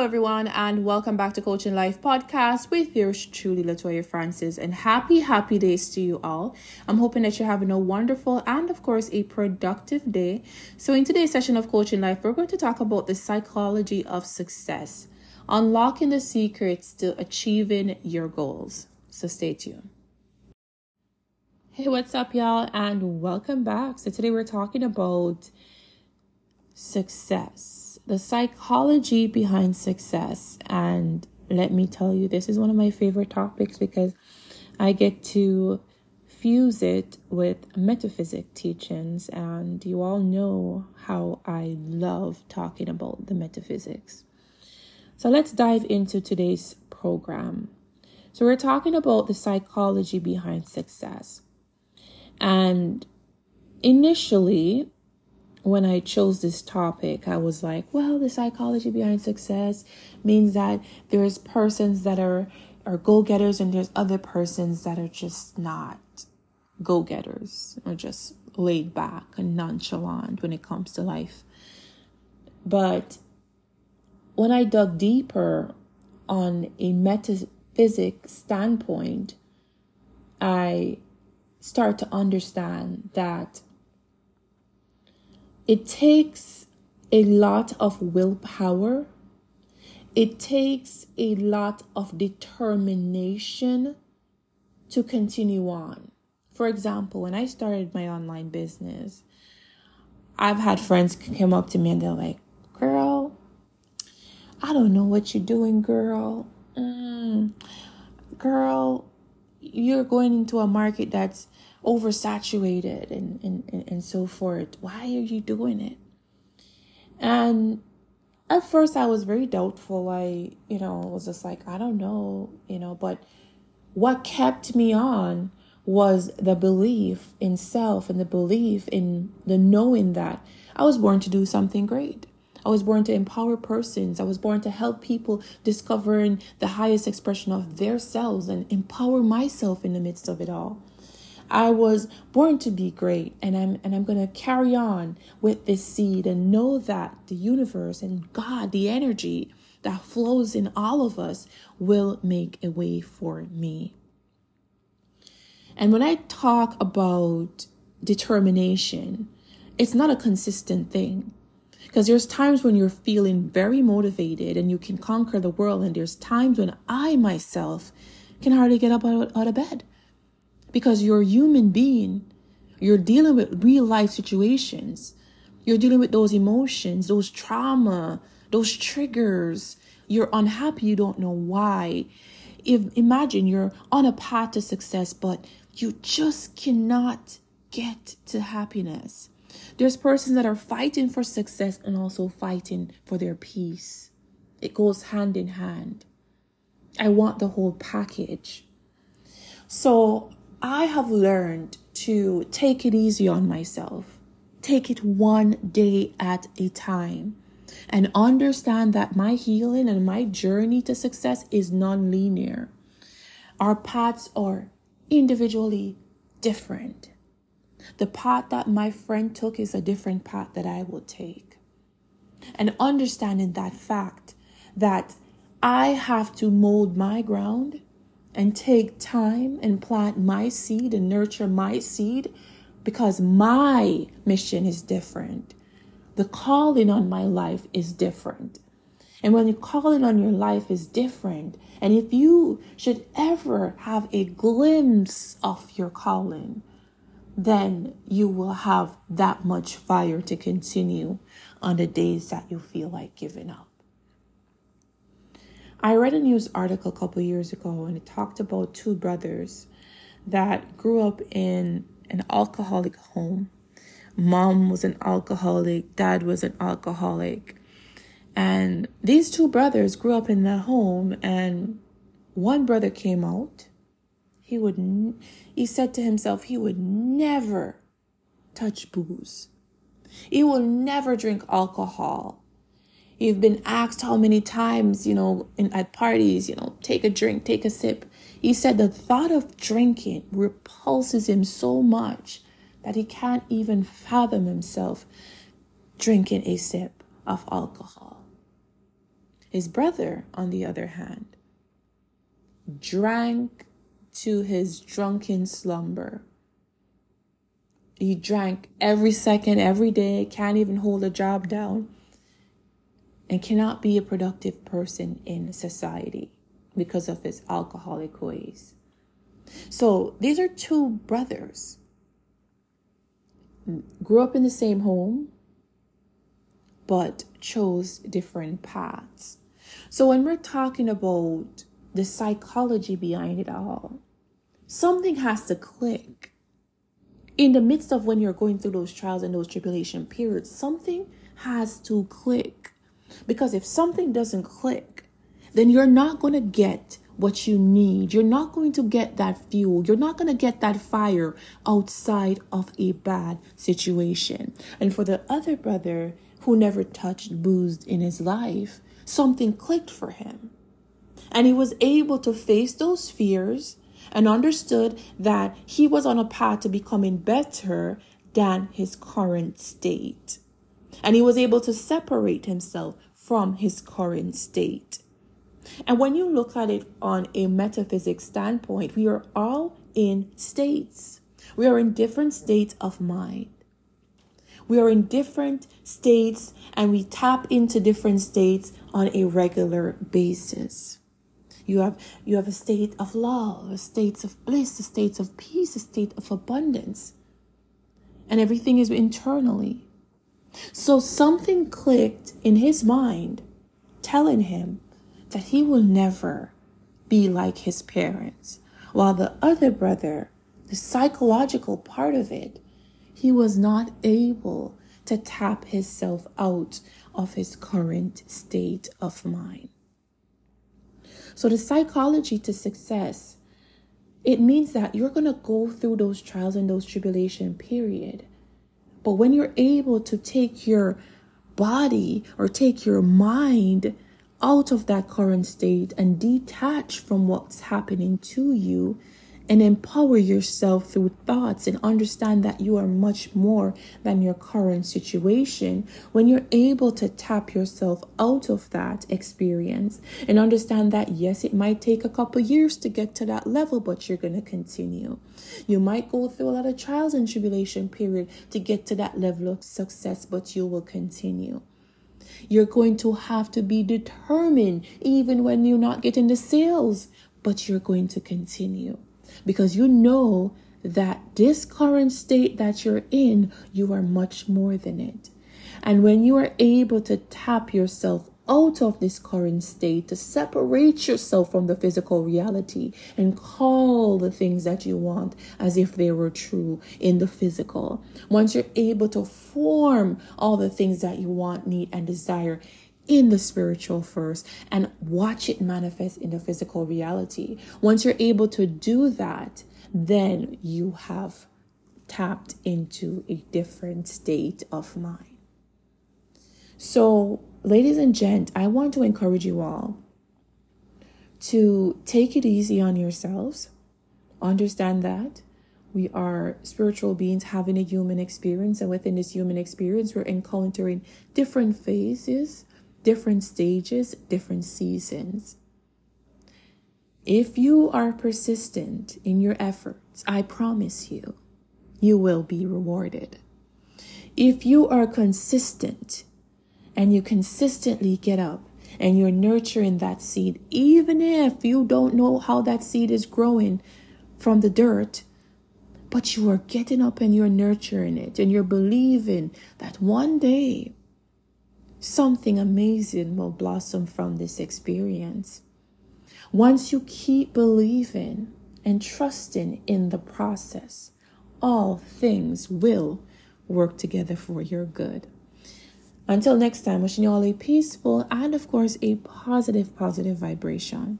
Everyone, and welcome back to Coaching Life Podcast with yours truly, Latoya Francis. And happy, happy days to you all. I'm hoping that you're having a wonderful and, of course, a productive day. So, in today's session of Coaching Life, we're going to talk about the psychology of success, unlocking the secrets to achieving your goals. So, stay tuned. Hey, what's up, y'all, and welcome back. So, today we're talking about success the psychology behind success. And let me tell you, this is one of my favorite topics because I get to fuse it with metaphysic teachings. And you all know how I love talking about the metaphysics. So let's dive into today's program. So, we're talking about the psychology behind success. And initially, when I chose this topic, I was like, well, the psychology behind success means that there's persons that are are go-getters and there's other persons that are just not go-getters or just laid back and nonchalant when it comes to life. But when I dug deeper on a metaphysic standpoint, I start to understand that it takes a lot of willpower. It takes a lot of determination to continue on. For example, when I started my online business, I've had friends come up to me and they're like, Girl, I don't know what you're doing, girl. Mm, girl, you're going into a market that's oversaturated and, and, and so forth. Why are you doing it? And at first I was very doubtful. I, you know, was just like, I don't know, you know, but what kept me on was the belief in self and the belief in the knowing that I was born to do something great. I was born to empower persons. I was born to help people discovering the highest expression of their selves and empower myself in the midst of it all. I was born to be great and I'm and I'm going to carry on with this seed and know that the universe and God, the energy that flows in all of us will make a way for me. And when I talk about determination, it's not a consistent thing. Because there's times when you're feeling very motivated and you can conquer the world, and there's times when I myself can hardly get up out, out of bed because you're a human being. You're dealing with real life situations. You're dealing with those emotions, those trauma, those triggers. You're unhappy, you don't know why. If imagine you're on a path to success, but you just cannot get to happiness. There's persons that are fighting for success and also fighting for their peace. It goes hand in hand. I want the whole package. So I have learned to take it easy on myself, take it one day at a time, and understand that my healing and my journey to success is non linear. Our paths are individually different. The path that my friend took is a different path that I will take. And understanding that fact that I have to mold my ground and take time and plant my seed and nurture my seed because my mission is different. The calling on my life is different. And when the calling on your life is different, and if you should ever have a glimpse of your calling, then you will have that much fire to continue on the days that you feel like giving up. I read a news article a couple years ago and it talked about two brothers that grew up in an alcoholic home. Mom was an alcoholic, dad was an alcoholic. And these two brothers grew up in the home and one brother came out. He would he said to himself he would never touch booze. He will never drink alcohol. You've been asked how many times, you know, in, at parties, you know, take a drink, take a sip. He said the thought of drinking repulses him so much that he can't even fathom himself drinking a sip of alcohol. His brother, on the other hand, drank to his drunken slumber. He drank every second, every day, can't even hold a job down, and cannot be a productive person in society because of his alcoholic ways. So these are two brothers. Grew up in the same home, but chose different paths. So when we're talking about the psychology behind it all, something has to click. In the midst of when you're going through those trials and those tribulation periods, something has to click. Because if something doesn't click, then you're not going to get what you need. You're not going to get that fuel. You're not going to get that fire outside of a bad situation. And for the other brother who never touched booze in his life, something clicked for him. And he was able to face those fears and understood that he was on a path to becoming better than his current state. And he was able to separate himself from his current state. And when you look at it on a metaphysics standpoint, we are all in states. We are in different states of mind. We are in different states and we tap into different states on a regular basis. You have you have a state of love, a state of bliss, a state of peace, a state of abundance. And everything is internally. So something clicked in his mind telling him that he will never be like his parents. While the other brother, the psychological part of it, he was not able to tap himself out of his current state of mind. So, the psychology to success, it means that you're going to go through those trials and those tribulation period. But when you're able to take your body or take your mind out of that current state and detach from what's happening to you and empower yourself through thoughts and understand that you are much more than your current situation. When you're able to tap yourself out of that experience and understand that, yes, it might take a couple years to get to that level, but you're going to continue. You might go through a lot of trials and tribulation period to get to that level of success, but you will continue. You're going to have to be determined even when you're not getting the sales, but you're going to continue because you know that this current state that you're in, you are much more than it. And when you are able to tap yourself out of this current state, to separate yourself from the physical reality and call the things that you want as if they were true in the physical. Once you're able to form all the things that you want, need, and desire in the spiritual first and watch it manifest in the physical reality. Once you're able to do that, then you have tapped into a different state of mind. So, ladies and gent, I want to encourage you all to take it easy on yourselves. Understand that we are spiritual beings having a human experience, and within this human experience, we're encountering different phases, different stages, different seasons. If you are persistent in your efforts, I promise you, you will be rewarded. If you are consistent and you consistently get up and you're nurturing that seed, even if you don't know how that seed is growing from the dirt, but you are getting up and you're nurturing it and you're believing that one day something amazing will blossom from this experience. Once you keep believing and trusting in the process, all things will work together for your good. Until next time, wishing you all a peaceful and, of course, a positive, positive vibration.